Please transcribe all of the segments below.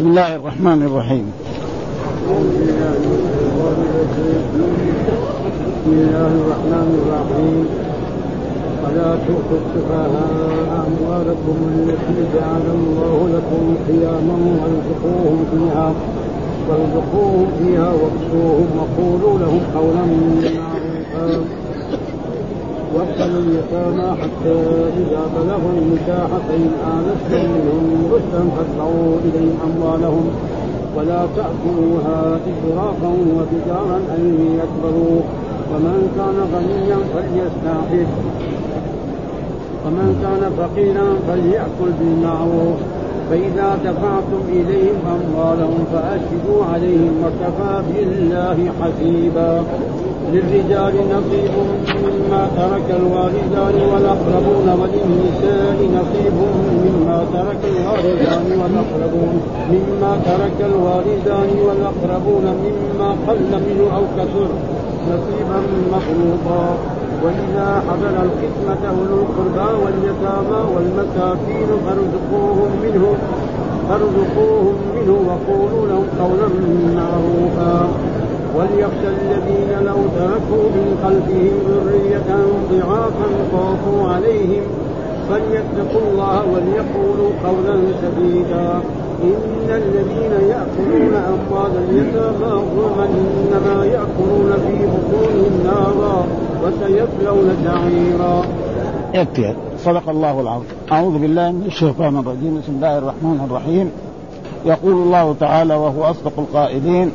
بسم الله الرحمن الرحيم. بسم الله الرحمن الرحيم. ولا تؤتوا السفهاء أموالكم التي جعل الله لكم قياما وارزقوهم فيها وارزقوهم فيها واكسوهم وقولوا لهم قولا معروفا. وابتلوا اليتامى حتى إذا بلغوا النكاح فإن آنستم منهم رشدا فادفعوا اليهم أموالهم. ولا تأكلوها إسرافا وبدارا أن يكبروا. ومن كان غنيا فليستعفف. ومن كان فقيرا فليأكل بالمعروف. فإذا دفعتم إليهم أموالهم فأشهدوا عليهم وكفى بالله حسيبا. للرجال نصيب مما ترك الوالدان والأقربون وللنساء نصيب مما ترك الوالدان والأقربون مما ترك الوالدان والأقربون مما قل منه أو كثر. نصيبا مفروضا وإذا حضر القسمة أولو القربى واليتامى والمساكين فارزقوهم منه فارزقوهم منه وقولوا لهم قولا معروفا. وليخشى الذين لو تركوا من خلفهم ذرية ضعافا خافوا عليهم فليتقوا الله وليقولوا قولا سديدا. إن الذين يأكلون أموال اليتامى ظلما إنما يأكلون في بطونهم نارا. وسيصلون سعيرا. يكفي صدق الله العظيم. أعوذ بالله من الشيطان الرجيم. بسم الله الرحمن الرحيم. يقول الله تعالى وهو أصدق القائلين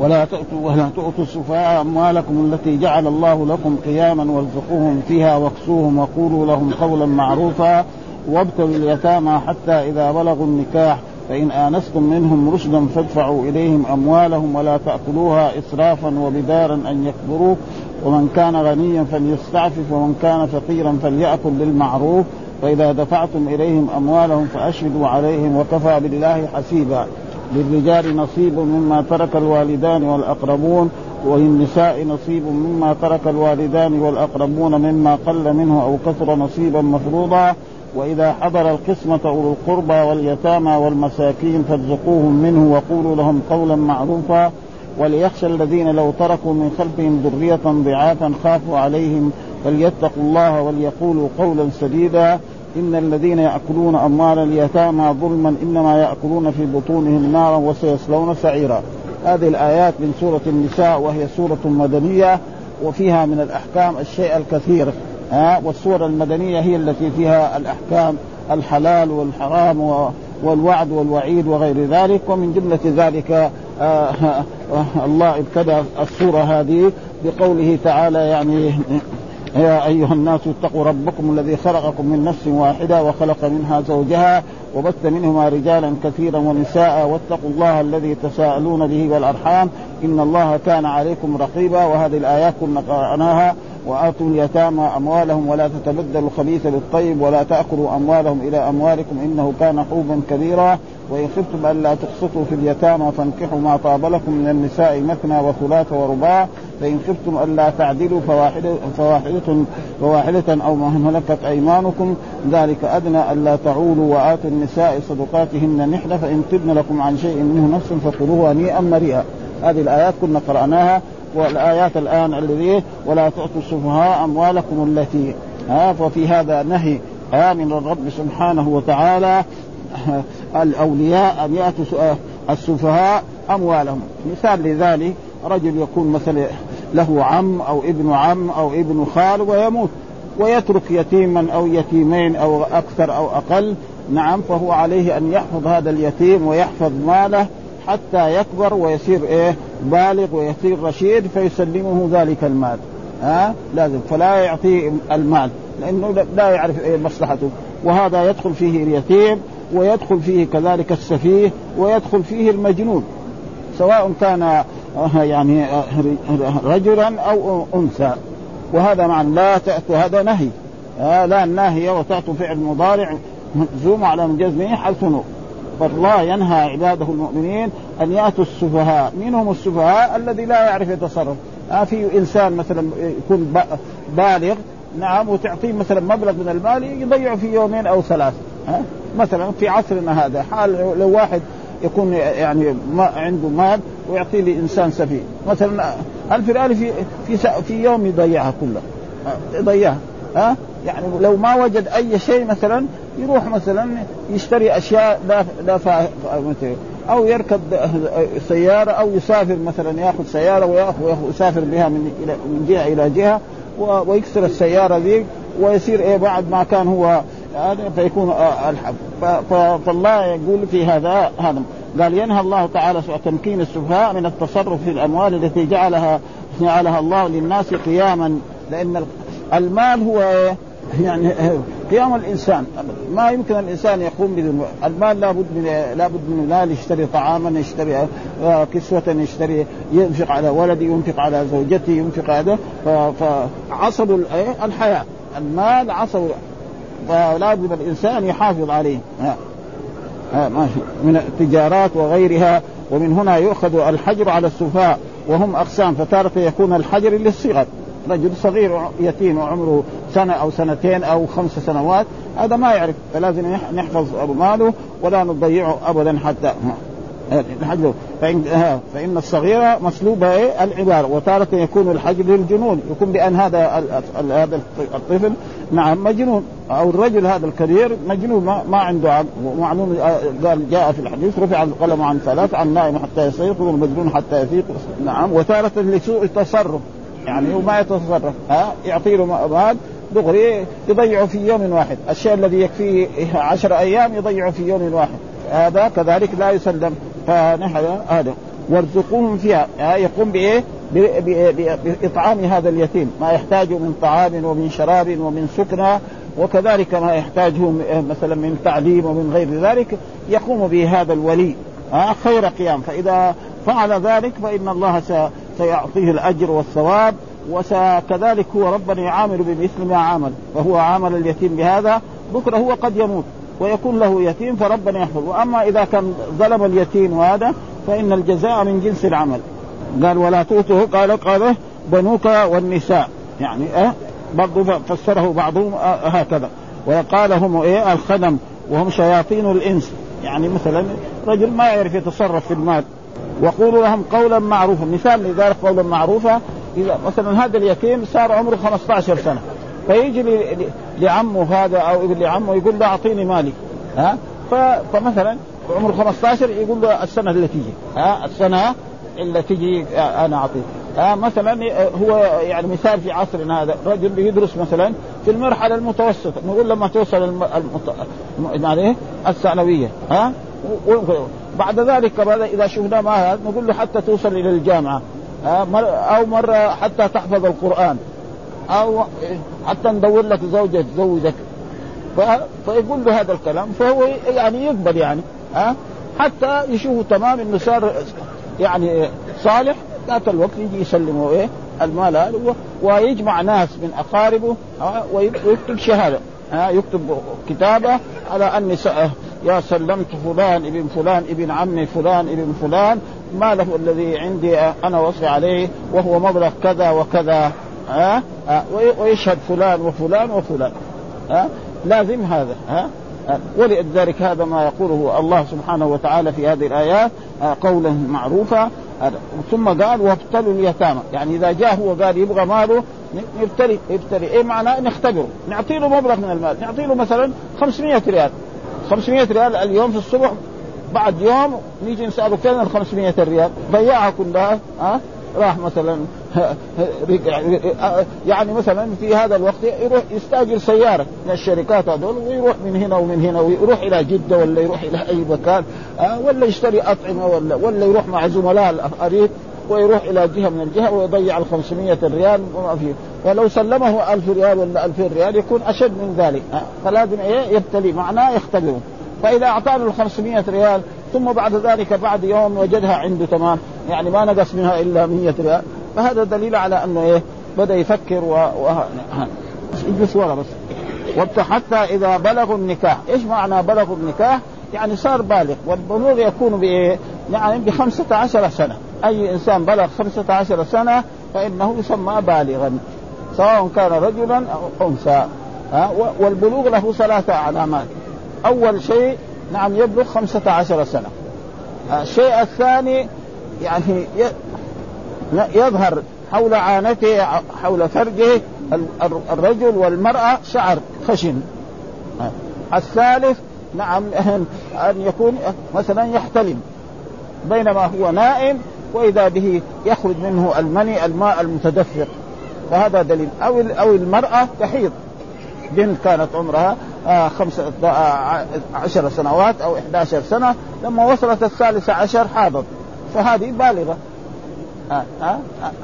ولا تؤتوا ولا تؤتوا السفهاء أموالكم التي جعل الله لكم قياما وارزقوهم فيها واكسوهم وقولوا لهم قولا معروفا وابتلوا اليتامى حتى إذا بلغوا النكاح. فإن آنستم منهم رشدا فادفعوا إليهم أموالهم ولا تأكلوها إسرافا وبدارا أن يكبروا ومن كان غنيا فليستعفف ومن كان فقيرا فليأكل بالمعروف فإذا دفعتم إليهم أموالهم فأشهدوا عليهم وكفى بالله حسيبا. للرجال نصيب مما ترك الوالدان والأقربون وللنساء نصيب مما ترك الوالدان والأقربون مما قل منه أو كثر نصيبا مفروضا. وإذا حضر القسمة أولو القربى واليتامى والمساكين فارزقوهم منه وقولوا لهم قولا معروفا. وليخشى الذين لو تركوا من خلفهم ذرية ضعافا خافوا عليهم فليتقوا الله وليقولوا قولا سديدا. إن الذين يأكلون أموال اليتامى ظلما إنما يأكلون في بطونهم نارا وسيصلون سعيرا. هذه الآيات من سورة النساء وهي سورة مدنية وفيها من الأحكام الشيء الكثير ها؟ والسور المدنية هي التي فيها الأحكام الحلال والحرام والوعد والوعيد وغير ذلك. ومن جملة ذلك آه الله ابتدى السورة هذه بقوله تعالى يعني يا أيها الناس اتقوا ربكم الذي خلقكم من نفس واحدة وخلق منها زوجها وبث منهما رجالا كثيرا ونساء واتقوا الله الذي تساءلون به والأرحام إن الله كان عليكم رقيبا وهذه الآيات كنا قرأناها. وآتوا اليتامى أموالهم ولا تتبدلوا الخبيث بالطيب ولا تأكلوا أموالهم إلى أموالكم إنه كان حوبا كبيرا وإن خفتم ألا تقسطوا في اليتامى فانكحوا ما طاب لكم من النساء مثنى وثلاث ورباع فإن خفتم ألا تعدلوا فواحدة فواحدة فواحدة أو ما ملكت أيمانكم ذلك أدنى ألا تعولوا وآتوا النساء صدقاتهن نحلة فإن تبن لكم عن شيء منه نفس فكلوه هنيئا مريئا. هذه الآيات كنا قرأناها والآيات الآن الذي ولا تعطوا السفهاء أموالكم التي ها ففي هذا نهي ها من الرب سبحانه وتعالى الأولياء أن يأتوا السفهاء أموالهم. مثال لذلك رجل يكون مثلا له عم أو ابن عم أو ابن خال ويموت ويترك يتيما أو يتيمين أو أكثر أو أقل نعم فهو عليه أن يحفظ هذا اليتيم ويحفظ ماله حتى يكبر ويصير إيه؟ بالغ ويصير رشيد فيسلمه ذلك المال. ها؟ لازم. فلا يعطيه المال لأنه لا يعرف إيه مصلحته. وهذا يدخل فيه اليتيم ويدخل فيه كذلك السفيه ويدخل فيه المجنون. سواء كان يعني رجلا أو أنثى. وهذا معنى لا تأتوا هذا نهي. لا الناهية وتأتوا فعل مضارع مجزوم على من جزمه حذف نور فالله ينهى عباده المؤمنين أن يأتوا السفهاء، من هم السفهاء؟ الذي لا يعرف يتصرف، آه في إنسان مثلا يكون بالغ نعم وتعطيه مثلا مبلغ من المال يضيعه في يومين أو ثلاث، ها؟ مثلا في عصرنا هذا حال لو واحد يكون يعني ما عنده مال ويعطيه لإنسان سفيه. مثلا ألف ريال في في في يوم يضيعها كلها يضيعها. ها؟ يعني لو ما وجد أي شيء مثلا يروح مثلا يشتري أشياء لا لا أو يركب سيارة أو يسافر مثلا يأخذ سيارة ويسافر بها من من جهة إلى جهة ويكسر السيارة ذي ويصير إيه بعد ما كان هو هذا فيكون الحب فالله يقول في هذا هذا. قال ينهى الله تعالى تمكين السفهاء من التصرف في الأموال التي جعلها جعلها الله للناس قياما لأن المال هو يعني قيام الإنسان. ما يمكن الإنسان يقوم بدون المال لابد من لابد من المال يشتري طعاما يشتري كسوة يشتري ينفق على ولده ينفق على زوجته ينفق هذا. فعصب الحياة. المال عصب. فلا بد الإنسان يحافظ عليه. ها. ها ماشي من التجارات وغيرها. ومن هنا يؤخذ الحجر على السفهاء. وهم أقسام. فتارة يكون الحجر للصغر. رجل صغير يتيم وعمره سنة أو سنتين أو خمس سنوات هذا ما يعرف فلازم نحفظ ماله ولا نضيعه ابدا حتى الحجر فإن, فإن الصغيرة مسلوبة إيه؟ العبارة. وتارة يكون الحجر للجنون يكون بأن هذا هذا الطفل نعم مجنون. أو الرجل هذا الكبير مجنون ما, ما عنده عقل. ومعلوم قال جاء في الحديث رفع القلم عن ثلاث عن نائم حتى يستيقظ والمجنون حتى يفيق. نعم. وتارة لسوء التصرف. يعني وما يتصرف ها؟ يعطي له مال دغري يضيعه في يوم واحد. الشيء الذي يكفيه عشر أيام يضيعه في يوم واحد. هذا كذلك لا يسلم. فنحن هذا وارزقوهم فيها. يقوم بإيه؟ بإطعام هذا اليتيم. ما يحتاجه من طعام ومن شراب ومن سكنى وكذلك ما يحتاجه مثلا من تعليم ومن غير ذلك يقوم به هذا الولي. خير قيام. فإذا فعل ذلك فإن الله سيعطيه الأجر والثواب وكذلك هو ربنا يعامل بمثل ما عامل فهو عامل اليتيم بهذا بكرة هو قد يموت ويكون له يتيم فربنا يحفظ وأما إذا كان ظلم اليتيم وهذا فإن الجزاء من جنس العمل. قال ولا تؤته قال قال بنوك والنساء. يعني أه؟ برضو فسره بعضهم أه؟ هكذا. وقال هم إيه؟ الخدم. وهم شياطين الإنس. يعني مثلا رجل ما يعرف يتصرف في المال. وقولوا لهم قولا معروفا. مثال لذلك قولا معروفا. إذا مثلا هذا اليتيم صار عمره 15 سنة. فيجي لعمه هذا أو ابن لعمه يقول له أعطيني مالي. ها؟ فمثلا عمره 15 يقول له السنة اللي تيجي ها؟ السنة اللي تجي أنا أعطيك. ها؟ مثلا هو يعني مثال في عصرنا هذا. رجل بيدرس مثلا في المرحلة المتوسطة. نقول لما توصل المت... يعني الثانوية. ها؟ بعد ذلك إذا شفنا ما هذا نقول له حتى توصل إلى الجامعة. أو مرة حتى تحفظ القرآن. أو حتى ندور لك زوجة تزوجك. فيقول له هذا الكلام فهو يعني يقبل يعني ها. حتى يشوفه تمام إنه صار يعني صالح ذات الوقت يجي يسلمه إيه المال ويجمع ناس من أقاربه ويكتب شهادة. ها يكتب كتابه على أني يا سلمت فلان ابن فلان ابن عمي فلان ابن فلان ماله الذي عندي أنا وصي عليه وهو مبلغ كذا وكذا ها ويشهد فلان وفلان وفلان ها لازم هذا ها. ولذلك هذا ما يقوله الله سبحانه وتعالى في هذه الآيات قولا معروفا ثم قال وابتلوا اليتامى. يعني إذا جاء هو قال يبغى ماله نبتلي نبتلي. إيه معناه نختبره. نعطي له مبلغ من المال. نعطي له مثلا 500 ريال. 500 ريال اليوم في الصبح بعد يوم نيجي نسأله فين ال 500 ريال؟ ضيعها كلها ها راح مثلا يعني مثلا في هذا الوقت يروح يستأجر سيارة من الشركات هذول ويروح من هنا ومن هنا ويروح إلى جدة ولا يروح إلى أي مكان ولا يشتري أطعمة ولا ولا يروح مع زملاء الافاريق ويروح إلى جهة من الجهة ويضيع ال 500 ريال وما فيه. ولو سلمه 1000 ريال ولا 2000 ريال يكون أشد من ذلك. فلازم إيه؟ يبتلي. معناه يختبره. فإذا اعطاه ال 500 ريال ثم بعد ذلك بعد يوم وجدها عنده تمام يعني ما نقص منها إلا 100 ريال. فهذا دليل على انه إيه بدأ يفكر و, و... اجلس ورا بس. حتى إذا بلغوا النكاح، إيش معنى بلغوا النكاح؟ يعني صار بالغ. والبلوغ يكون بايه؟ يعني ب 15 سنة، أي إنسان بلغ 15 سنة فإنه يسمى بالغا. سواء كان رجلا أو أنثى. ها؟ والبلوغ له ثلاثة علامات. أول شيء نعم يبلغ 15 سنة. الشيء الثاني يعني يظهر حول عانته حول فرجه الرجل والمرأة شعر خشن. الثالث نعم أن يكون مثلا يحتلم بينما هو نائم وإذا به يخرج منه المني الماء المتدفق. فهذا دليل. أو أو المرأة تحيض. بنت كانت عمرها آه خمسة آه عشر سنوات أو 11 سنة لما وصلت الثالثة عشر حاضت. فهذه بالغة.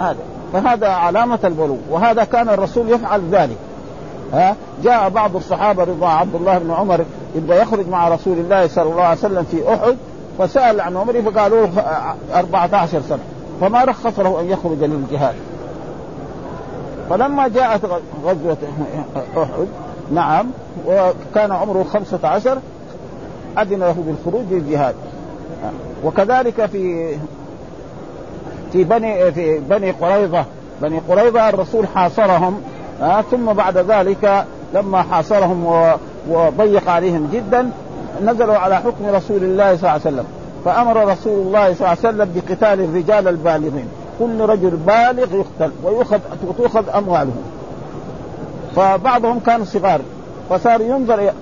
هذا. فهذا علامة البلوغ وهذا كان الرسول يفعل ذلك. ها؟ جاء بعض الصحابة رضا عبد الله بن عمر يبغى يخرج مع رسول الله صلى الله عليه وسلم في أحد فسأل عن عمره فقالوا له 14 سنة فما رخص له أن يخرج للجهاد. فلما جاءت غزوة أحد نعم وكان عمره خمسة عشر أذن له بالخروج للجهاد. وكذلك في في بني في بني قريظة بني قريظة الرسول حاصرهم ثم بعد ذلك لما حاصرهم وضيق عليهم جدا نزلوا على حكم رسول الله صلى الله عليه وسلم. فأمر رسول الله صلى الله عليه وسلم بقتال الرجال البالغين. كل رجل بالغ يقتل ويؤخذ وتؤخذ اموالهم فبعضهم كانوا صغار فصار ينظر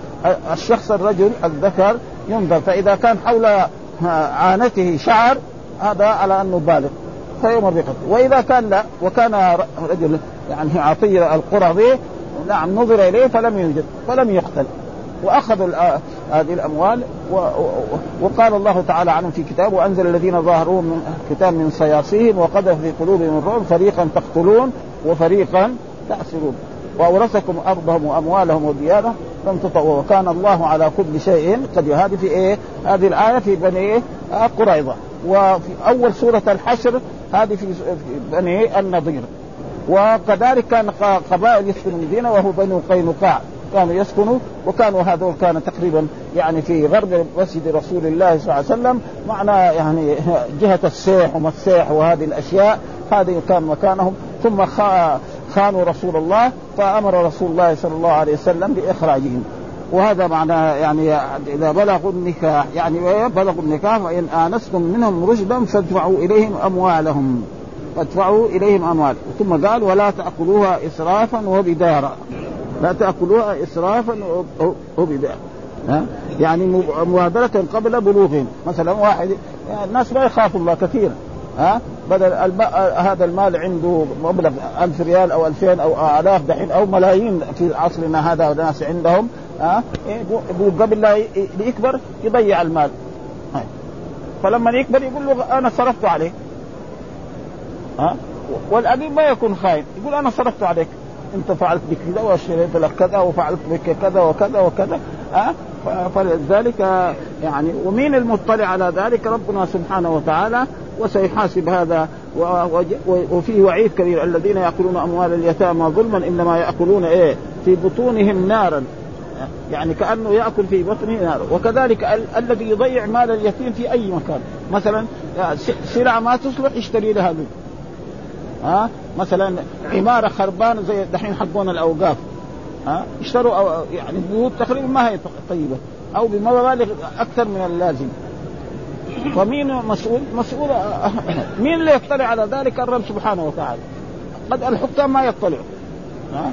الشخص الرجل الذكر ينظر. فإذا كان حول عانته شعر هذا على أنه بالغ. فيؤمر بقتل وإذا كان لا وكان رجل يعني عطيه القرظي نعم نظر إليه فلم يوجد فلم يقتل. وأخذوا هذه الأموال. وقال الله تعالى عنهم في كتاب وانزل الذين ظاهروهم من كتاب من صياصيهم وقذف في قلوبهم الرعب فريقا تقتلون وفريقا تأسرون وأورثكم أرضهم وأموالهم وديارهم لم تطعوا وكان الله على كل شيء قدير. هذه في إيه؟ هذه الآية في بني قريظة. وفي أول سورة الحشر هذه في بني النضير. وكذلك كان قبائل يسكن المدينة وهو بنو قينقاع. كانوا يسكنوا وكانوا هذول كان تقريبا يعني في غرب مسجد رسول الله صلى الله عليه وسلم. معنا يعني جهة السيح ومسيح وهذه الأشياء. هذه كان مكانهم. ثم خانوا رسول الله فأمر رسول الله صلى الله عليه وسلم بإخراجهم. وهذا معنى يعني إذا بلغوا النكاح يعني بلغوا النكاح وان آنستم منهم رشدا فادفعوا إليهم أموالهم. فادفعوا إليهم أموال. ثم قال ولا تأكلوها اسرافا وبدارا. لا تأكلوها اسرافا وبدارا. يعني مبادرة قبل بلوغهم. مثلا واحد الناس ما يخافوا الله كثيرا. ها؟ بدل الب... هذا المال عنده مبلغ ألف ريال أو ألفين أو آلاف دحين أو ملايين في عصرنا هذا ناس عندهم. ها؟ قبل لا يكبر يضيع المال. فلما يكبر يقول له أنا صرفت عليه ها؟ والأبي ما يكون خاين. يقول أنا صرفت عليك. أنت فعلت بك كذا واشتريت لك كذا وفعلت بك كذا وكذا وكذا. ها؟ فلذلك يعني ومين المطلع على ذلك؟ ربنا سبحانه وتعالى. وسيحاسب هذا. وفيه وعيد كبير. الذين يأكلون أموال اليتامى ظلما إنما يأكلون إيه؟ في بطونهم نارا. يعني كأنه يأكل في بطنه نارا وكذلك ال- الذي يضيع مال اليتيم في أي مكان. مثلا سلعة ما تصلح يشتري لها ها؟ مثلا عمارة خربانة زي دحين حقون الأوقاف. ها؟ اشتروا أو يعني بيوت تقريبا ما هي طيبة. أو بمبالغ أكثر من اللازم. فمين مسؤول؟ مسؤول مين اللي يطلع على ذلك؟ الرب سبحانه وتعالى. قد الحكام ما يطلعوا. ها؟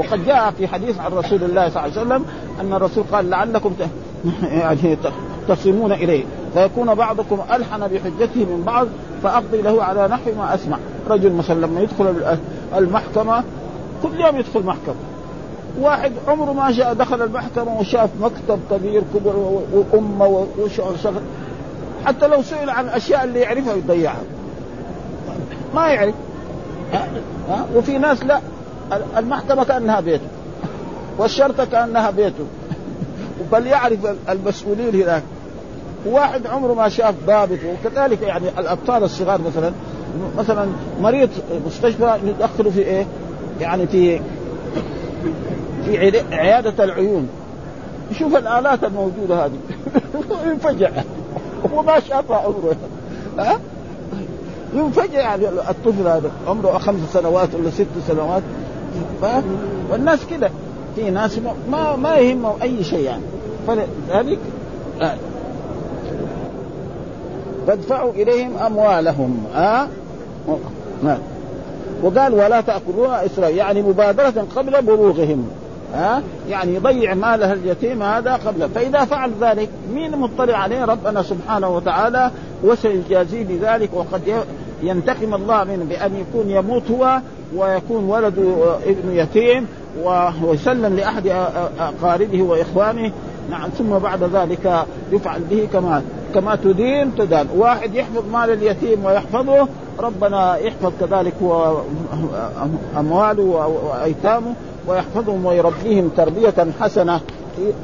وقد جاء في حديث عن رسول الله صلى الله عليه وسلم أن الرسول قال لعلكم يعني تصمون إليه فيكون بعضكم ألحن بحجته من بعض فأقضي له على نحو ما أسمع. رجل مثلا لما يدخل المحكمة كل يوم يدخل محكمة. واحد عمره ما جاء دخل المحكمة وشاف مكتب كبير كبر وأمة وشغل حتى لو سئل عن الأشياء اللي يعرفها يضيعها. ما يعرف. ها؟ ها؟ وفي ناس لا. المحكمة كأنها بيته. والشرطة كأنها بيته. بل يعرف المسؤولين هناك. واحد عمره ما شاف ضابط وكذلك يعني الأطفال الصغار مثلا مثلا مريض مستشفى يدخلوا في إيه؟ يعني في في عيادة العيون. يشوف الآلات الموجودة هذه. ينفجع. هو ما شافها عمره. ها؟ ينفجع يعني الطفل هذا. عمره خمس سنوات ولا ست سنوات. والناس كده. في ناس ما ما يهمهم أي شيء يعني. فلذلك فادفعوا إليهم أموالهم ها أه؟ نعم. وقال ولا تاكلوها اسراء يعني مبادرة قبل بلوغهم ها يعني يضيع ماله اليتيم هذا قبل فإذا فعل ذلك مين مطلع عليه؟ ربنا سبحانه وتعالى وسيجازيه بذلك. وقد ينتقم الله منه بأن يكون يموت هو ويكون ولده ابن يتيم ويسلم لأحد أقاربه وإخوانه. نعم ثم بعد ذلك يفعل به كما كما تدين تدان. واحد يحفظ مال اليتيم ويحفظه ربنا يحفظ كذلك هو أمواله وأيتامه ويحفظهم ويربيهم تربية حسنة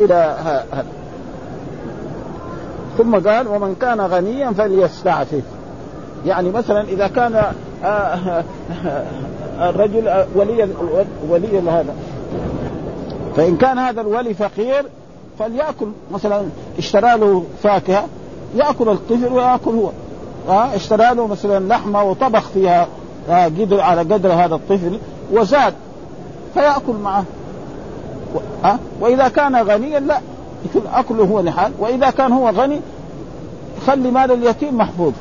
إلى هذا ثم قال ومن كان غنيا فليستعفف. يعني مثلا إذا كان آه، آه، الرجل آه، ولي ولي هذا. فإن كان هذا الولي فقير فليأكل مثلا اشترى له فاكهة يأكل الطفل ويأكل هو. ها اشترى له مثلا لحمة وطبخ فيها قدر على قدر هذا الطفل وزاد فيأكل معه. ها وإذا كان غنيا لا يكون أكله هو لحال. وإذا كان هو غني يخلي مال اليتيم محفوظ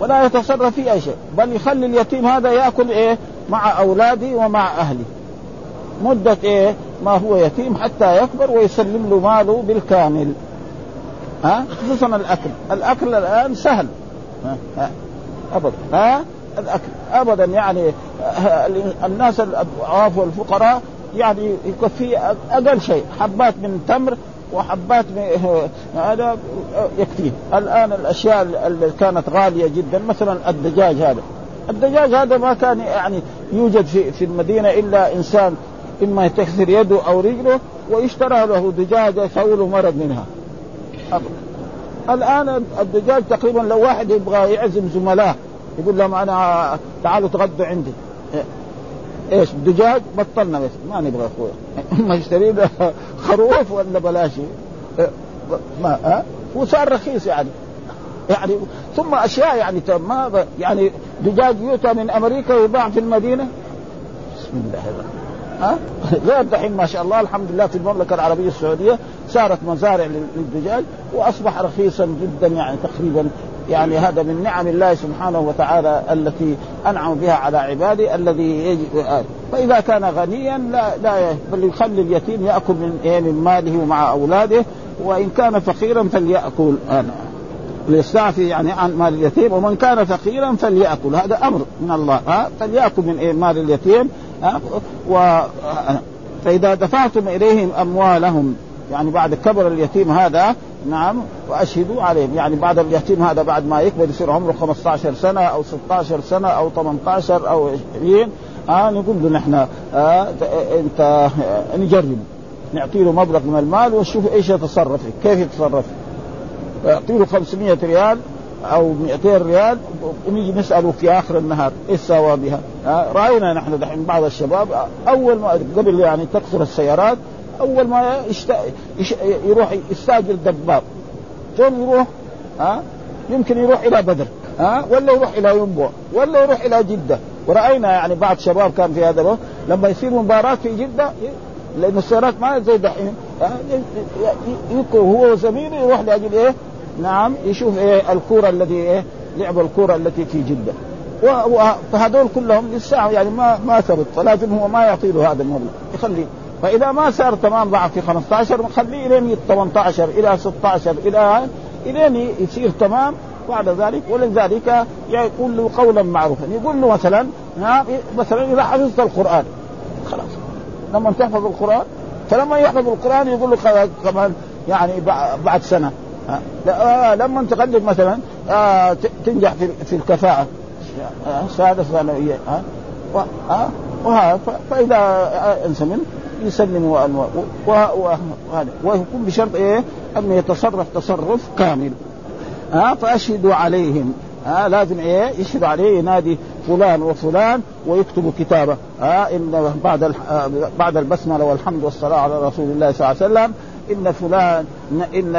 ولا يتصرف في أي شيء. بل يخلي اليتيم هذا يأكل إيه؟ مع اولاده ومع اهله مدة إيه؟ ما هو يتيم حتى يكبر ويسلم له ماله بالكامل. ها؟ خصوصا الأكل. الأكل الآن سهل. ها, ها. ابدا. ها؟ الأكل. ابدا يعني الناس الضعاف والفقراء يعني يكفي أقل شيء حبات من تمر وحبات هذا يكفيه الآن الأشياء اللي كانت غالية جدا مثلا الدجاج هذا. الدجاج هذا ما كان يعني يوجد في في المدينة إلا إنسان إما تكسر يده أو رجله ويشترى له دجاجة يسوي له مرض منها. الآن الدجاج تقريبا لو واحد يبغى يعزم زملائه يقول لهم أنا تعالوا تغدوا عندي. إيش دجاج؟ بطلنا بس ما نبغى اخويا اما يشتري خروف ولا بلاش. ما ها؟ وصار رخيص يعني. يعني ثم أشياء يعني ما يعني دجاج يؤتى من أمريكا ويباع في المدينة؟ بسم الله الرحمن ها؟ غير دحين ما شاء الله الحمد لله في المملكة العربية السعودية صارت مزارع للدجاج وأصبح رخيصا جدا يعني تقريبا يعني هذا من نعم الله سبحانه وتعالى التي أنعم بها على عباده الذي يجب فإذا كان غنيا لا لا بل يخلي اليتيم يأكل من إيه من ماله ومع أولاده وإن كان فقيرا فليأكل. أنا ليستعفي يعني عن مال اليتيم ومن كان فقيرا فليأكل. هذا أمر من الله ها؟ فليأكل من إيه؟ مال اليتيم ها؟ و فإذا دفعتم إليهم أموالهم يعني بعد كبر اليتيم هذا نعم وأشهدوا عليهم. يعني بعد اليتيم هذا بعد ما يكبر يصير عمره 15 سنة أو 16 سنة أو 18 أو 20 آه نقول له نحن آه انت نجرب. نعطي له مبلغ من المال ونشوف إيش يتصرف كيف يتصرف. له 500 ريال أو 200 ريال ونيجي نسأله في آخر النهار إيش سوى بها؟ رأينا نحن دحين بعض الشباب أول ما قبل يعني تكثر السيارات أول ما يشت... يش... يروح يستأجر دباب ثم يروح ها يمكن يروح إلى بدر ها ولا يروح إلى ينبع ولا يروح إلى جدة ورأينا يعني بعض شباب كان في هذا الوقت لما يصير مباراة في جدة لأن السيارات ما زي دحين هو وزميله يروح لأجل إيه؟ نعم يشوف إيه الكورة الذي إيه؟ لعب الكورة التي في جدة. فهذول كلهم للساعة يعني ما ما ثبت فلازم هو ما يعطي له هذا المبلغ. يخليه فإذا ما صار تمام ضعف في 15 خليه إلين 18 إلى 16 إلى إلين يصير تمام. بعد ذلك ولذلك يقول له قولا معروفا. يقول له مثلا مثلا إذا حفظت القرآن. خلاص. لما تحفظ القرآن فلما يحفظ القرآن يقول له كمان يعني بعد سنة. لما مثلا آه تنجح في في الكفاءة. آه شهاده ثانويه آه آه وهذا فإذا انسى يسلم وهذا. ويكون بشرط إيه؟ انه يتصرف تصرف كامل. ها فاشهدوا عليهم. ها لازم إيه؟ يشهد عليه ينادي فلان وفلان ويكتب كتابه. ها إن بعد بعد البسملة والحمد والصلاة على رسول الله صلى الله عليه وسلم إن فلان إن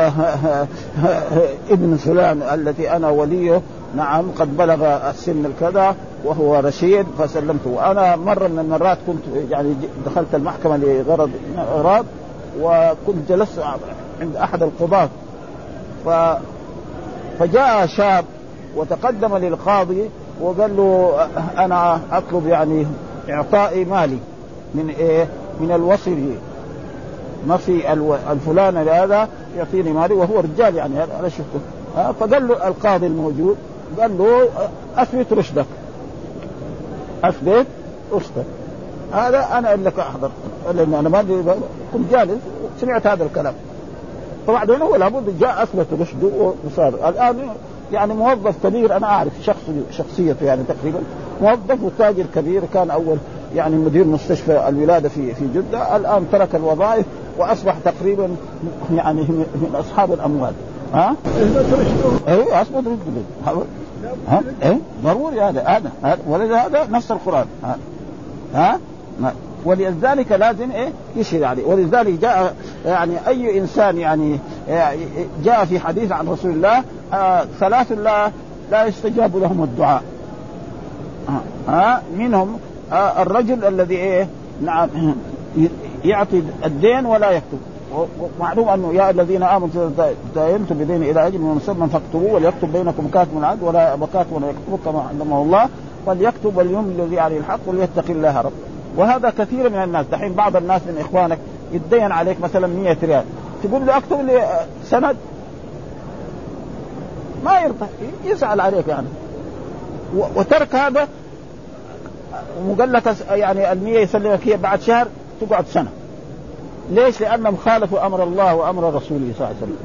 ابن فلان الذي أنا وليه نعم قد بلغ السن الكذا وهو رشيد فسلمته وأنا مرة من المرات كنت يعني دخلت المحكمة لغرض اغراض وكنت جلست عند أحد القضاة ف فجاء شاب وتقدم للقاضي وقال له أنا أطلب يعني إعطائي مالي من إيه؟ من الوصي نصي الفلان هذا يعطيني مالي وهو رجال يعني هذا شفته فقال له القاضي الموجود قال له أثبت رشدك. أثبت رشدك. هذا أنا لك احضر لأن أنا ما كنت جالس سمعت هذا الكلام. فبعدين هو لابد جاء أثبت رشده وصار. الآن يعني موظف كبير أنا أعرف شخص شخصيته يعني تقريبا. موظف وتاجر كبير كان أول يعني مدير مستشفى الولاده في في جدة. الآن ترك الوظائف وأصبح تقريبا يعني من أصحاب الأموال. ها؟ أيوه اثبت رشده ها؟ إيه؟ ضروري هذا هذا ولذا هذا نص القرآن. ها؟ ها؟ ولذلك لازم إيه؟ يشهد عليه. ولذلك جاء يعني أي إنسان يعني جاء في حديث عن رسول الله آه ثلاث لا لا يستجاب لهم الدعاء. آه آه منهم آه الرجل الذي إيه؟ نعم. يعطي الدين ولا يكتب. ومعلوم أنه يا الذين آمنوا تداينتم بدين إلى أجل مسمى فاكتبوه وليكتب بينكم كاتب العدل ولا كاتب ولا يكتب كما علمه الله فليكتب وليملي الذي عليه الحق وليتق الله ربه وهذا كثير من الناس دحين بعض الناس من إخوانك يتدين عليك مثلا 100 ريال. تقول له أكتب لي سند؟ ما يرضى يسأل عليك يعني. وترك هذا وقال يعني المية يسلمك هي بعد شهر تقعد سنة. ليش؟ لأنهم خالفوا أمر الله وأمر رسوله صلى الله عليه وسلم.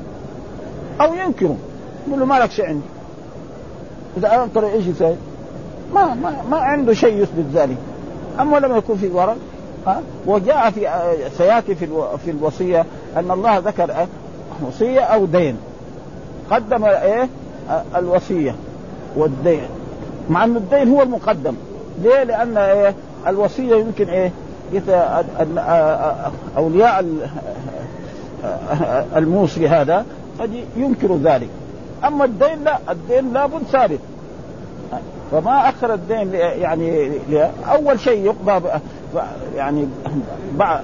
أو ينكروا يقول له ما لك شيء عندي. إذا أنكر إيش يسوي؟ ما ما ما عنده شيء يثبت ذلك. أما لم يكن في ورق ها؟ وجاء في سيأتي في في الوصية أن الله ذكر وصية أو دين. قدم إيه؟ الوصية والدين. مع أن الدين هو المقدم. ليه؟ لأن إيه؟ الوصية يمكن إيه؟ أولياء الموصي هذا قد ينكر ذلك. أما الدين لا الدين لابد ثابت. فما أخر الدين يعني أول شيء يقضى يعني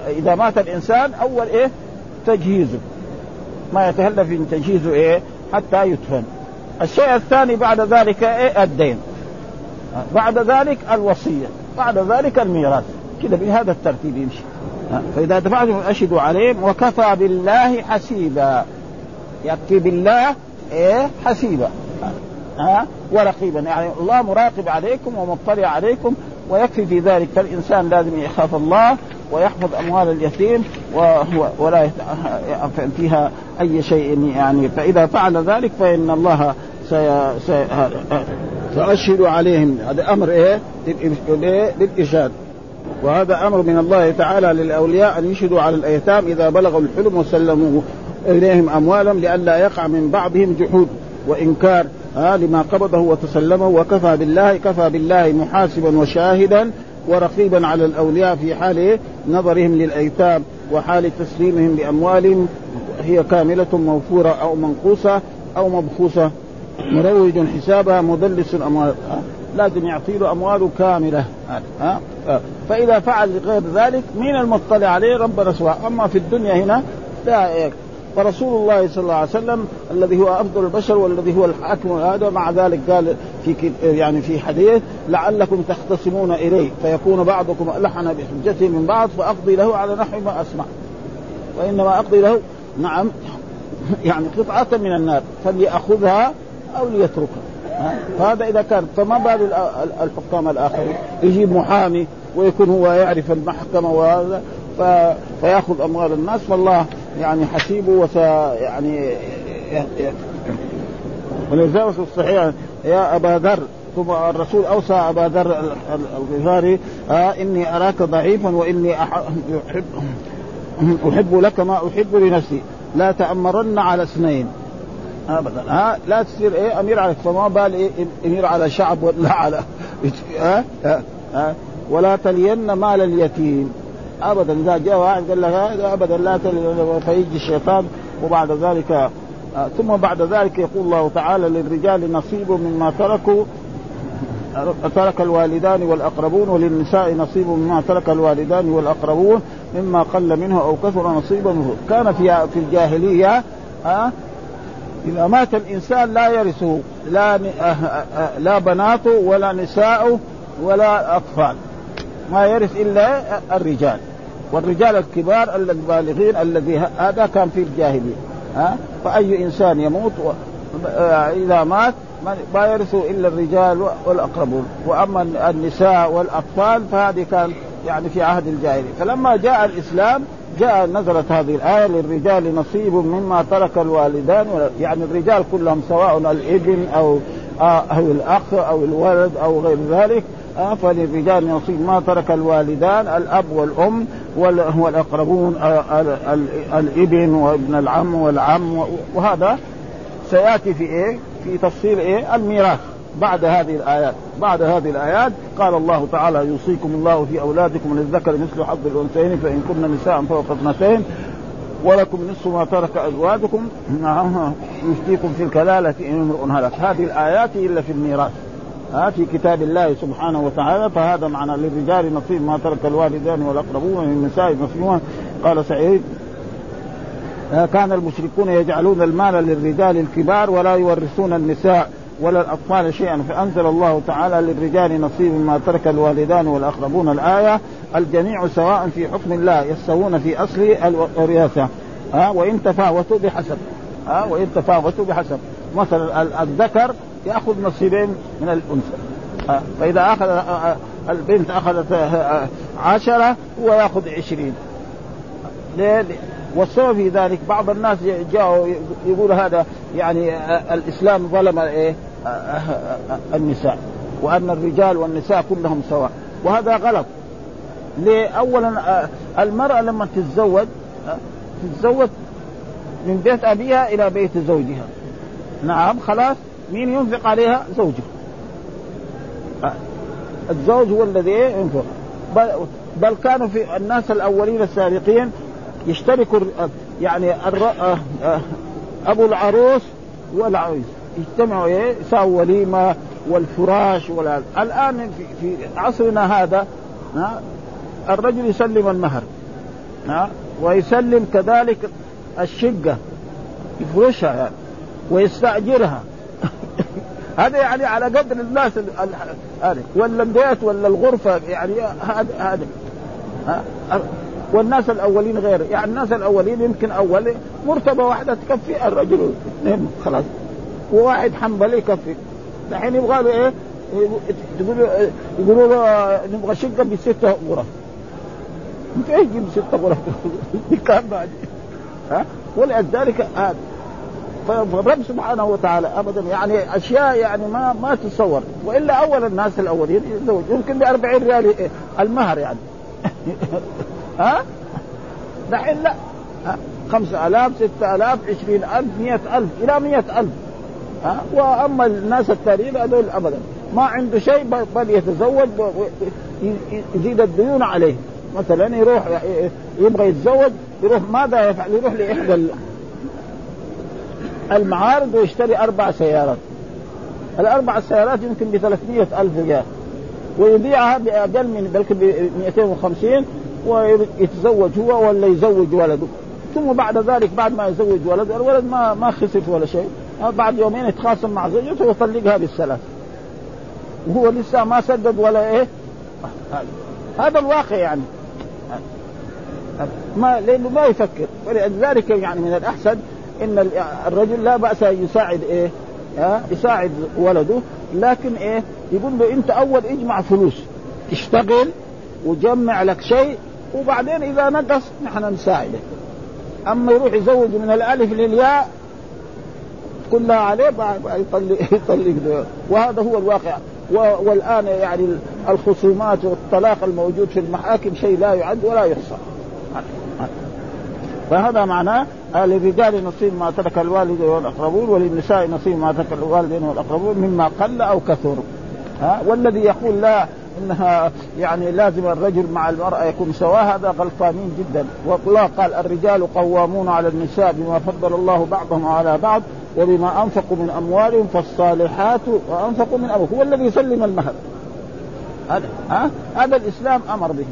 إذا مات الإنسان أول إيه؟ تجهيزه. ما يتهلف من تجهيزه إيه؟ حتى يدفن الشيء الثاني بعد ذلك إيه؟ الدين. بعد ذلك الوصية. بعد ذلك الميراث. كذا بهذا الترتيب يمشي. فإذا دفعتم اشهدوا عليهم وكفى بالله حسيبا. يكفي بالله إيه؟ حسيبا. ها؟ ورقيبا. يعني الله مراقب عليكم ومطلع عليكم ويكفي في ذلك. فالإنسان لازم يخاف الله ويحفظ أموال اليتيم ولا فيها أي شيء يعني. فإذا فعل ذلك فإن الله سي... سي... فاشهد عليهم. هذا أمر إيه؟ للارشاد وهذا أمر من الله تعالى للأولياء أن يشهدوا على الأيتام إذا بلغوا الحلم وسلموا إليهم أموالهم لئلا يقع من بعضهم جحود وإنكار آه لما قبضه وتسلمه وكفى بالله كفى بالله محاسبا وشاهدا ورقيبا على الأولياء في حال نظرهم للأيتام وحال تسليمهم لاموالهم هي كاملة موفورة أو منقوصة أو مبخوصة. مروج حسابها مدلس اموال آه. لازم يعطي له أمواله كاملة. آه فإذا فعل غير ذلك مين المطلع عليه؟ ربنا سواء أما في الدنيا هنا لا فرسول الله صلى الله عليه وسلم الذي هو أفضل البشر والذي هو الحاكم هذا مع ذلك قال في يعني في حديث لعلكم تختصمون إليه. فيكون بعضكم الحن بحجته من بعض فأقضي له على نحو ما أسمع. وإنما أقضي له نعم يعني قطعة من النار فليأخذها أو ليتركها. فهذا إذا كان فما بال الحكام الآخرين؟ يجيب محامي ويكون هو يعرف المحكمة وهذا فيأخذ أموال الناس فالله يعني حسيبه وس يعني ولذلك في الصحيح يا أبا ذر ثم الرسول أوصى أبا ذر الغفاري آه إني أراك ضعيفا وإني احب أحب لك ما أحب لنفسي لا تأمرن على اثنين. ابدا. ها لا تصير إيه أمير على فما بال إيه أمير على شعب ولا على ها آه آه ولا تلين مال اليتيم. ابدا إذا جاء واحد قال لك هذا ابدا لا فيجي الشيطان وبعد ذلك آه ثم بعد ذلك يقول الله تعالى للرجال نصيب مما تركوا ترك الوالدان والأقربون وللنساء نصيب مما ترك الوالدان والأقربون مما قل منه أو كثر نصيبا كان في في الجاهلية ها إذا مات الإنسان لا يرثه لا لا بناته ولا نساؤه ولا أطفال. ما يرث إلا الرجال. والرجال الكبار البالغين الذي هذا كان في الجاهلية. ها؟ فأي إنسان يموت إذا مات ما يرث إلا الرجال والأقربون. وأما النساء والأطفال فهذه كان يعني في عهد الجاهلية. فلما جاء الإسلام جاء نزلت هذه الآية للرجال نصيب مما ترك الوالدان يعني الرجال كلهم سواء الابن أو أو الأخ أو الولد أو غير ذلك فللرجال نصيب ما ترك الوالدان الأب والأم والأقربون الابن وابن العم والعم وهذا سيأتي في إيه؟ في تفصيل إيه؟ الميراث. بعد هذه الآيات بعد هذه الآيات قال الله تعالى يوصيكم الله في أولادكم للذكر مثل حظ الأنثيين فإن كن نساء فوق اثنتين ولكم نصف ما ترك أزواجكم. نعم يفتيكم في الكلالة إن امرؤ هلك. هذه الآيات إلا في الميراث. ها في كتاب الله سبحانه وتعالى فهذا معنى للرجال نصيب ما ترك الوالدان والأقربون من النساء نصيبا قال سعيد كان المشركون يجعلون المال للرجال الكبار ولا يورثون النساء. ولا الأطفال شيئا فأنزل الله تعالى للرجال نصيب ما ترك الوالدان والأقربون. الآية الجميع سواء في حكم الله يستوون في أصل الورثه ها وإن تفاوتوا بحسب. ها وإن تفاوتوا بحسب. مثلا الذكر يأخذ نصيبين من الأنثى. فإذا أخذ البنت أخذت عشرة هو يأخذ عشرين. ليه؟ والسبب في ذلك بعض الناس جاءوا يقول هذا يعني الإسلام ظلم إيه النساء وأن الرجال والنساء كلهم سواء وهذا غلط. ليه؟ اولا المرأة لما تتزوج تتزوج من بيت أبيها إلى بيت زوجها. نعم خلاص مين ينفق عليها؟ زوجها. الزوج هو الذي ينفق. بل كانوا في الناس الأولين السابقين يشتركوا يعني آه، آه، أبو العروس والعروس يجتمعوا إيه؟ يساووا وليمة والفراش ولا الآن في, في عصرنا هذا الرجل يسلم المهر ويسلم كذلك الشقة يفرشها يعني ويستأجرها. هذا يعني على قدر الناس هذا ولا البيت ولا الغرفة يعني هذا هذا والناس الأولين غير. يعني الناس الأولين يمكن أول مرتبة واحدة تكفي الرجل. اثنين خلاص. وواحد حنبلي يكفي. الحين يبغى له إيه؟ تقول يقولوا له نبغى شقة بستة غرف إنت إيش تجيب ستة غرف بكام بعد؟ ها؟ ولذلك هذا فالرب سبحانه وتعالى ابدا يعني أشياء يعني ما ما تتصور. وإلا أول الناس الأولين يمكن ب 40 ريال المهر يعني. ها؟ دحين لا. خمسة آلاف ستة آلاف عشرين ألف مئة ألف إلى مئة ألف. ها؟ وأما الناس التانيين هذول أبدا. ما عنده شيء بل يتزوج يزيد الديون عليه. مثلا يروح يبغى يتزوج يروح ماذا يفعل؟ يروح لإحدى المعارض ويشتري أربع سيارات. الأربع سيارات يمكن ب 300 ألف ريال. ويبيعها بأقل من بلكي ب 250 ويتزوج هو ولا يزوج ولده. ثم بعد ذلك بعد ما يزوج ولد الولد ما ما خسف ولا شيء. بعد يومين يتخاصم مع زوجته ويطلقها بالثلاث. وهو لسه ما سدد ولا إيه. هذا الواقع يعني. ما لأنه ما يفكر. ولذلك يعني من الأحسن إن الرجل لا بأس أن يساعد إيه. يساعد ولده. لكن إيه؟ يقول له أنت أول اجمع فلوس. اشتغل وجمع لك شيء وبعدين إذا نقص نحن نساعدك أما يروح يزوج من الألف للياء كلها عليه يطلق يطلق وهذا هو الواقع. والآن يعني الخصومات والطلاق الموجود في المحاكم شيء لا يعد ولا يحصى. فهذا معناه للرجال نصيب ما ترك الوالد والأقربون وللنساء نصيب ما ترك الوالدين والأقربون مما قل أو كثر. ها؟ والذي يقول لا إنها يعني لازم الرجل مع المرأة يكون سواء هذا غلطانين جدا. والله قال الرجال قوامون على النساء بما فضل الله بعضهم على بعض وبما أنفقوا من أموالهم فالصالحات وأنفقوا من اموالهم هو الذي يسلم المهر. هذا ها؟ هذا الإسلام أمر به.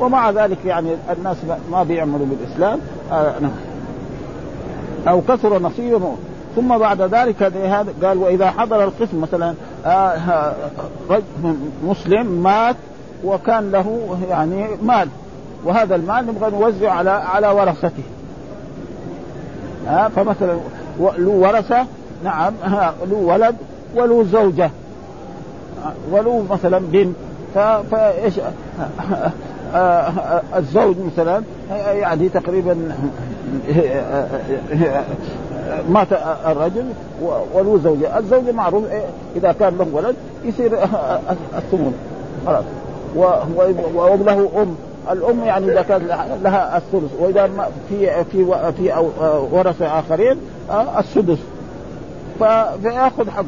ومع ذلك يعني الناس ما بيعملوا بالإسلام. آه نعم. أو كثر نصيبه ثم بعد ذلك قال وإذا حضر القسم مثلا رجل مسلم مات وكان له يعني مال وهذا المال نبغى نوزعه على على ورثته. ها فمثلا له ورثة نعم له ولد وله زوجة وله مثلا بنت. فايش الزوج مثلا يعني تقريبا مات الرجل وله زوجة. الزوجة معروف إذا كان له ولد يصير الثمن. خلاص. وله أم. الأم يعني إذا كان لها الثلث. وإذا في في في ورثة آخرين السدس. فيأخذ حقه.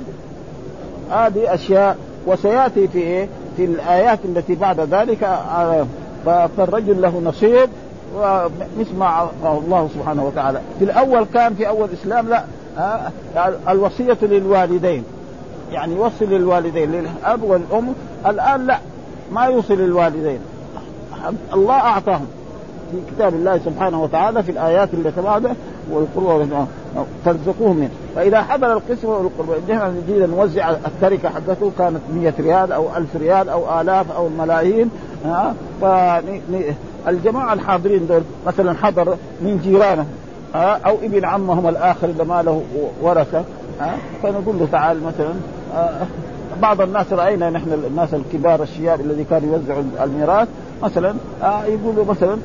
هذه أشياء. وسيأتي في إيه؟ في الآيات التي بعد ذلك فالرجل له نصيب. ونسمع الله سبحانه وتعالى. في الأول كان في أول الإسلام لا الوصية للوالدين. يعني يوصي للوالدين للأب والأم. الآن لا ما يوصي للوالدين. الله أعطاهم. في كتاب الله سبحانه وتعالى في الآيات التي بعده والقربى فارزقوهم منه. فإذا حضر القسم والقربى نحن نجي نوزع التركة حقته كانت 100 ريال أو 1000 ريال أو آلاف أو ملايين ها؟ فالجماعة الحاضرين دول مثلا حضر من جيرانه أو ابن عمهم الآخر اللي ما له ورثة فنقول له تعال مثلا بعض الناس رأينا نحن الناس الكبار الشياب الذي كانوا يوزعوا الميراث مثلا يقولوا مثلا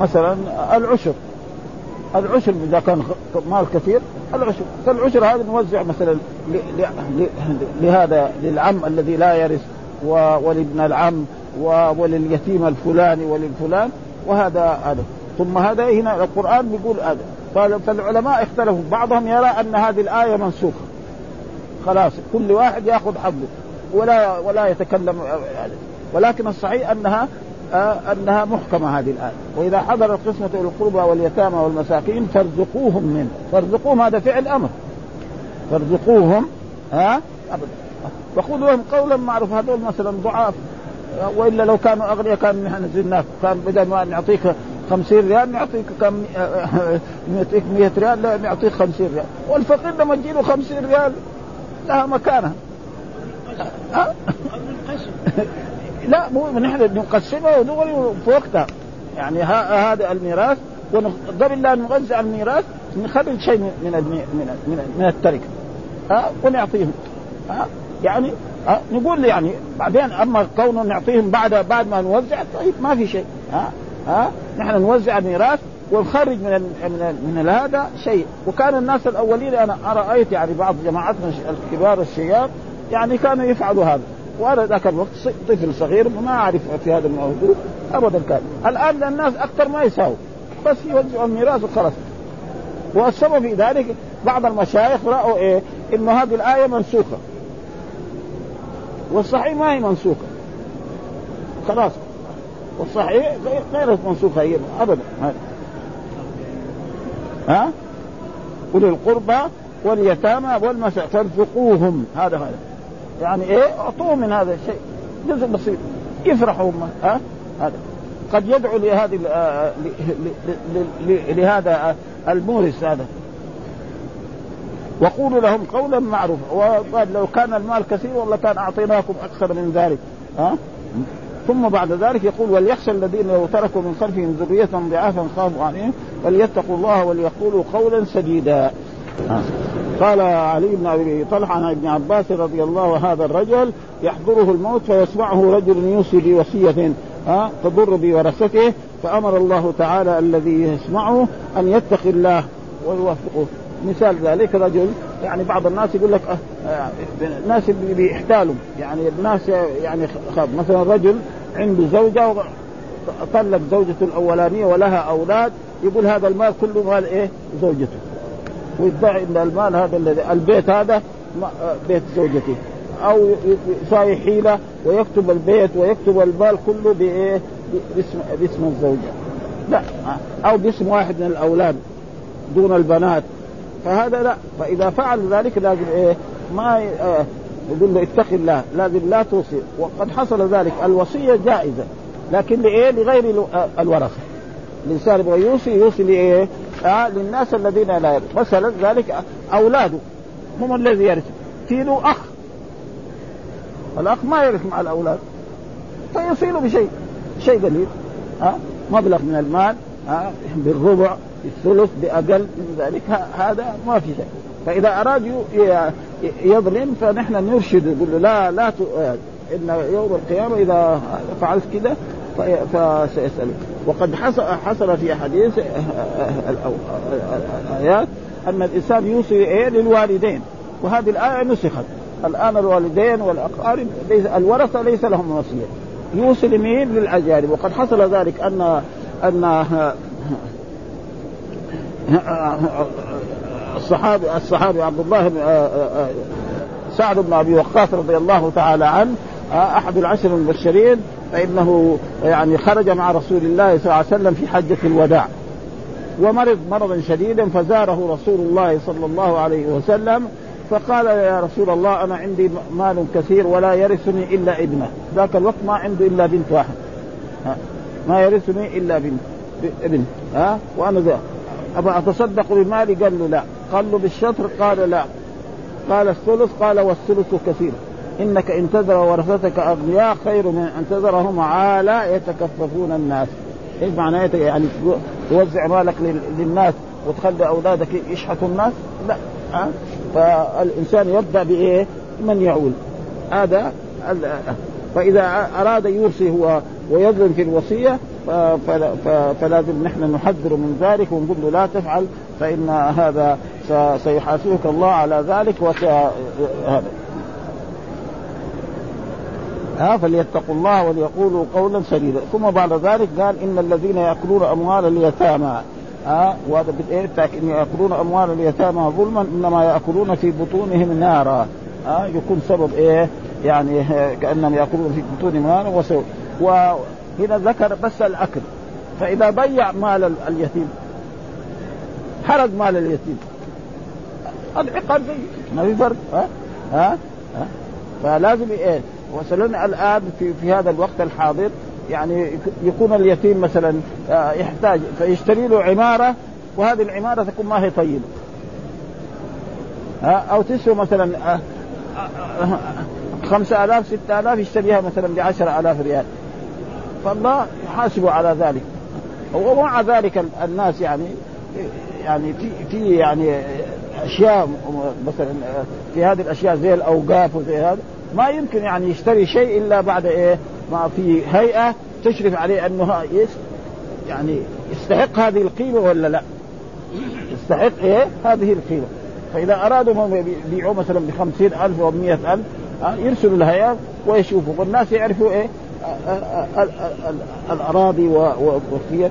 مثلا العشر. العشر إذا كان مال كثير العشر. فالعشر هذا نوزع مثلا لهذا للعم الذي لا يرث ولابن العم ولليتيم الفلاني وللفلان وهذا هذا. ثم هذا هنا القرآن بيقول هذا. فالعلماء اختلفوا. بعضهم يرى أن هذه الآية منسوخة. خلاص كل واحد يأخذ حظه. ولا ولا يتكلم ولكن الصحيح أنها آه أنها محكمة هذه الآية. وإذا حضر القسمه القربى واليتامى والمساكين فارزقوهم منه. فارزقوهم هذا فعل أمر. فارزقوهم ها آه أبدا. وخذوا لهم قولا معروفا هذول مثلا ضعاف. وإلا لو كانوا أغنياء كان نحن زدناك كان بدل ما نعطيك 50 ريال نعطيك كم نعطيك 100 ريال لا نعطيك 50 ريال. والفقير لما تجيله 50 ريال لها مكانها. أه؟ لا مو نحن نقسمها ودغري في وقتها يعني هذا الميراث قبل لا نوزع الميراث نخرج شيء من من من, من التركة. ها؟ ونعطيهم. ها؟ يعني ها؟ نقول يعني بعدين أما كونه نعطيهم بعد بعد ما نوزع طيب ما في شيء. ها؟ ها؟ نحن نوزع الميراث ونخرج من من من هذا شيء. وكان الناس الأولين أنا رأيت يعني بعض جماعتنا الكبار الشياب يعني كانوا يفعلوا هذا. وأنا ذاك الوقت طفل صغير ما أعرف في هذا الموضوع ابدا كان. الآن الناس أكثر ما يساووا بس يوزعوا الميراث وخلاص. والسبب في ذلك بعض المشايخ رأوا إيه؟ إنه هذه الآية منسوخة. والصحيح ما هي منسوخة. خلاص. والصحيح غير منسوخة هي ابدا. ها؟ أولي القربى واليتامى والمساء فارزقوهم. هذا هذا. يعني إيه؟ اعطوهم من هذا الشيء. جزء بسيط. يفرحوا هم. ها؟ هذا. قد يدعو لهذه آه، لهذا المورث هذا. وقولوا لهم قولا معروفا. وقال لو كان المال كثير والله كان أعطيناكم أكثر من ذلك. ها؟ ثم بعد ذلك يقول وليخشى الذين لو تركوا من خلفهم ذرية ضعافا خافوا عليهم وليتقوا الله وليقولوا قولا سديدا. قال علي بن أبي طلحة عن ابن عباس رضي الله هذا الرجل يحضره الموت فيسمعه رجل يوصي بوصية ها تضر بورثته فأمر الله تعالى الذي يسمعه أن يتقي الله ويوفقه. مثال ذلك رجل يعني بعض الناس يقول لك آه ناس بيحتالوا يعني الناس يعني خاب مثلا رجل عنده زوجة طلق زوجته الأولانية ولها أولاد يقول هذا المال كله مال إيه؟ زوجته. ويدعي إن المال هذا الذي البيت هذا بيت زوجته أو يساوي حيلة ويكتب البيت ويكتب المال كله بإيه؟ باسم باسم الزوجة. لا أو باسم واحد من الأولاد دون البنات. فهذا لا. فإذا فعل ذلك لازم إيه؟ ما آه يقول له اتق الله. لازم لا توصي. وقد حصل ذلك. الوصية جائزة. لكن لإيه؟ لغير الورثة. الإنسان يبغى يوصي يوصي لإيه؟ آه للناس الذين لا يرث مثلا ذلك أولاده هم الذي يرث في له أخ. الأخ ما يرث مع الأولاد. فيصيل بشيء شيء قليل ها آه مبلغ من المال ها آه بالربع بالثلث بأقل من ذلك. هذا ما في شيء. فإذا أراد يظلم فنحن نرشد نقول له لا لا إن يوم القيامة إذا فعلت كذا فسيسألك وقد حصل في حديث الايات أن الإنسان يوصي إيه؟ للوالدين. وهذه الآية نسخت. الآن الوالدين والأقارب ليس الورثة ليس لهم وصية. يوصي لمين؟ للأجانب. وقد حصل ذلك ان ان الصحابي الصحابي عبد الله بن سعد بن أبي وقاص رضي الله تعالى عنه أحد العشر المبشرين فإنه يعني خرج مع رسول الله صلى الله عليه وسلم في حجة الوداع. ومرض مرضا شديدا فزاره رسول الله صلى الله عليه وسلم فقال يا رسول الله أنا عندي مال كثير ولا يرثني إلا ابنه. ذاك الوقت ما عنده إلا بنت واحد. ما يرثني إلا بنت ابن. ها؟ وأنا ذا ابى أتصدق بمالي؟ قال له لا. قال له بالشطر؟ قال لا. قال الثلث؟ قال والثلث كثير. إنك إن تذر ورثتك أغنياء خير من أن تذرهم عالى يتكففون الناس. إيش معناه يعني توزع مالك للناس وتخلي أولادك يشحتوا الناس؟ لا. أه؟ فالإنسان يبدأ بإيه؟ من يعول. هذا فإذا أراد يوصي هو ويظلم في الوصية فلازم نحن نحذر من ذلك ونقول له لا تفعل فإن هذا سيحاسبك الله على ذلك وس هذا. ها فليتقوا الله وليقولوا قولا سديدا. ثم بعد ذلك قال إن الذين يأكلون أموال اليتامى ها وهذا بالايه إن يأكلون أموال اليتامى ظلما إنما يأكلون في بطونهم نارا. ها يكون سبب إيه؟ يعني كأنهم يأكلون في بطونهم نارا وسوء وهنا ذكر بس الأكل. فإذا ضيع مال اليتيم حرق مال اليتيم. العقاب ما في فرق. ها, ها؟ فلازم إيه؟ مثلا الآن في في هذا الوقت الحاضر. يعني يكون اليتيم مثلا آه، يحتاج فيشتري له عمارة وهذه العمارة تكون ما هي طيبة. أو تسوى مثلا آه، آه، خمسة آلاف ستة آلاف يشتريها مثلا بعشرة آلاف ريال. فالله يحاسبه على ذلك. ومع ذلك الناس يعني يعني في في يعني أشياء مثلا في هذه الأشياء زي الأوقاف وزي هذا. ما يمكن يعني يشتري شيء إلا بعد إيه؟ ما في هيئة تشرف عليه أنه يعني يستحق هذه القيمة ولا لا؟ يستحق إيه؟ هذه القيمة. فإذا أرادوا هم يبيعوه مثلا بخمسين ألف أو بمئة ألف يرسلوا الهيئة ويشوفوا. والناس يعرفوا إيه؟ الأراضي والقيم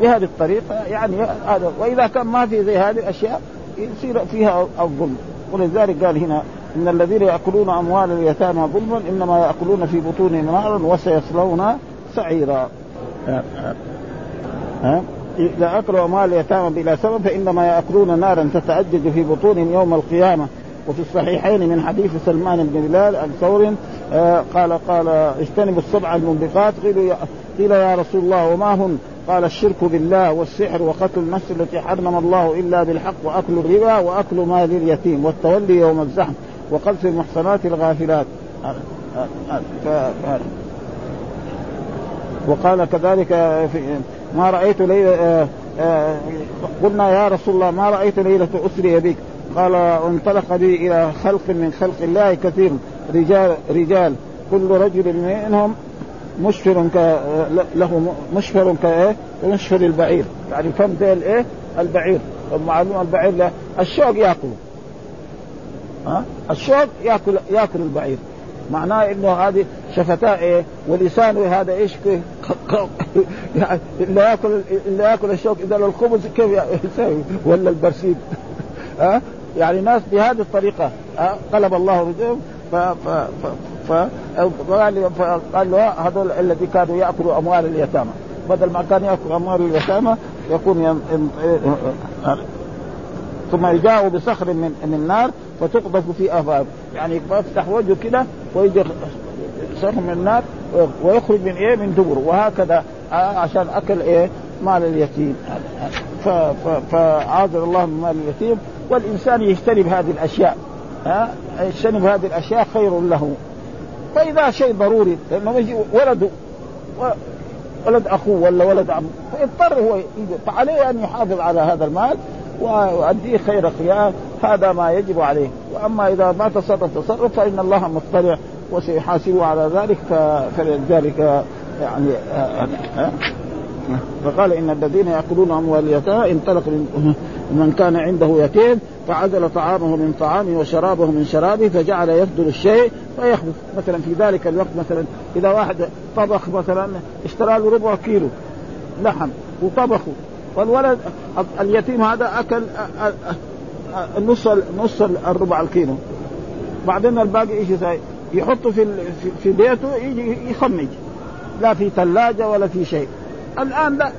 بهذه الطريقة يعني هذا. وإذا كان ما في زي هذه الأشياء يصير فيها الظلم. ولذلك قال هنا إن الذين يأكلون أموال اليتامى ظلما إنما يأكلون في بطونهم نارا وسيصلون سعيرا. ها؟ إذا أكلوا أموال اليتامى بلا سبب فإنما يأكلون نارا تتاجج في بطونهم يوم القيامة. وفي الصحيحين من حديث سلمان بن بلال عن ثور آه قال قال اجتنبوا السبع المنبقات قيل قيل يا رسول الله وما هن؟ قال الشرك بالله والسحر وقتل النفس التي حرم الله إلا بالحق وأكل الربا وأكل مال اليتيم والتولي يوم الزحم. وقذف المحصنات الغافلات. وقال كذلك في ما رأيت ليلة قلنا يا رسول الله ما رأيت ليلة أسري بك. قال انطلق بي إلى خلق من خلق الله كثير رجال رجال. كل رجل منهم مشفر ك له مشفر كايه كمشفر البعير. يعني فم زي الايه البعير. معلوم البعير لا الشوق ياكله ها؟ الشوق ياكل ياكل البعير. معناه إنه هذه شفتاه إيه؟ ولسانه هذا إيش يعني اللي ياكل اللي ياكل الشوك اذا الخبز كيف يسوي؟ ولا البرسيم. ها؟ يعني ناس بهذه الطريقة. قلب الله رجلهم ف ف ف فقال له هذول الذي كانوا يأكلوا أموال اليتامى. بدل ما كان يأكل أموال اليتامى يكون. ثم يجاءوا بصخر من من النار فتقذف في آفاق. يعني يفتح وجهه كده ويجي صخر من النار ويخرج من إيه؟ من دبر وهكذا عشان أكل إيه؟ مال اليتيم. فعاذر الله من مال اليتيم. والإنسان يجتنب هذه الأشياء. ها؟ يجتنب هذه الأشياء خير له. فإذا شيء ضروري لأنه يجي ولده ولد أخوه ولا ولد عم. فيضطر هو فعليه أن يحافظ على هذا المال. ويؤديه خير خيار هذا ما يجب عليه. وأما إذا ما تصرف تصرف فإن الله مطلع وسيحاسبه على ذلك. فلذلك يعني آه، آه، فقال إن الذين يأكلون أموال اليتامى انطلق من كان عنده يتيم فعزل طعامه من طعامه وشرابه من شرابه فجعل يفضل الشيء فيخبث. مثلا في ذلك الوقت مثلا إذا واحد طبخ مثلا اشترى له ربع كيلو لحم وطبخه. والولد اليتيم هذا أكل نص نص الربع الكيلو. بعدين الباقي إيش يحطه في في بيته يجي يخمج. لا في ثلاجه ولا في شيء. الآن لا.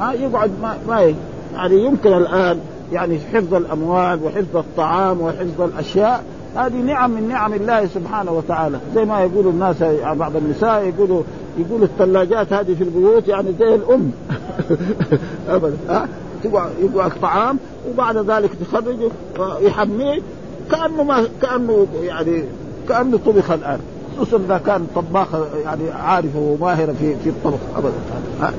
ها يقعد ما, ما يعني يمكن الآن يعني حفظ الأموال وحفظ الطعام وحفظ الأشياء هذه نعم من نعم الله سبحانه وتعالى. زي ما يقول الناس بعض النساء يقولوا يقولوا الثلاجات هذه في البيوت يعني زي الأم. ابدا. ها؟ يقعد الطعام وبعد ذلك تخرجه ويحميه. كأنه ما كأنه يعني كأنه طبخ الآن. خصوصا إذا كان طباخه يعني عارفه وماهره في في الطبخ. ابدا. ها؟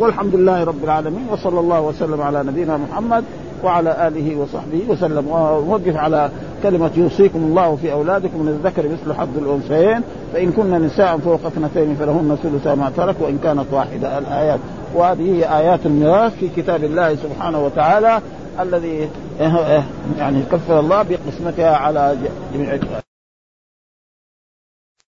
والحمد لله رب العالمين وصلى الله وسلم على نبينا محمد وعلى آله وصحبه وسلم. ونوقف على كلمة يوصيكم الله في أولادكم من الذكر مثل حظ الأنثيين. فإن كن نساء فوق اثنتين فلهن ثلث ما ترك وإن كانت واحدة الآيات. وهذه هي آيات الميراث في كتاب الله سبحانه وتعالى الذي يعني كفر الله بقسمتها على جميع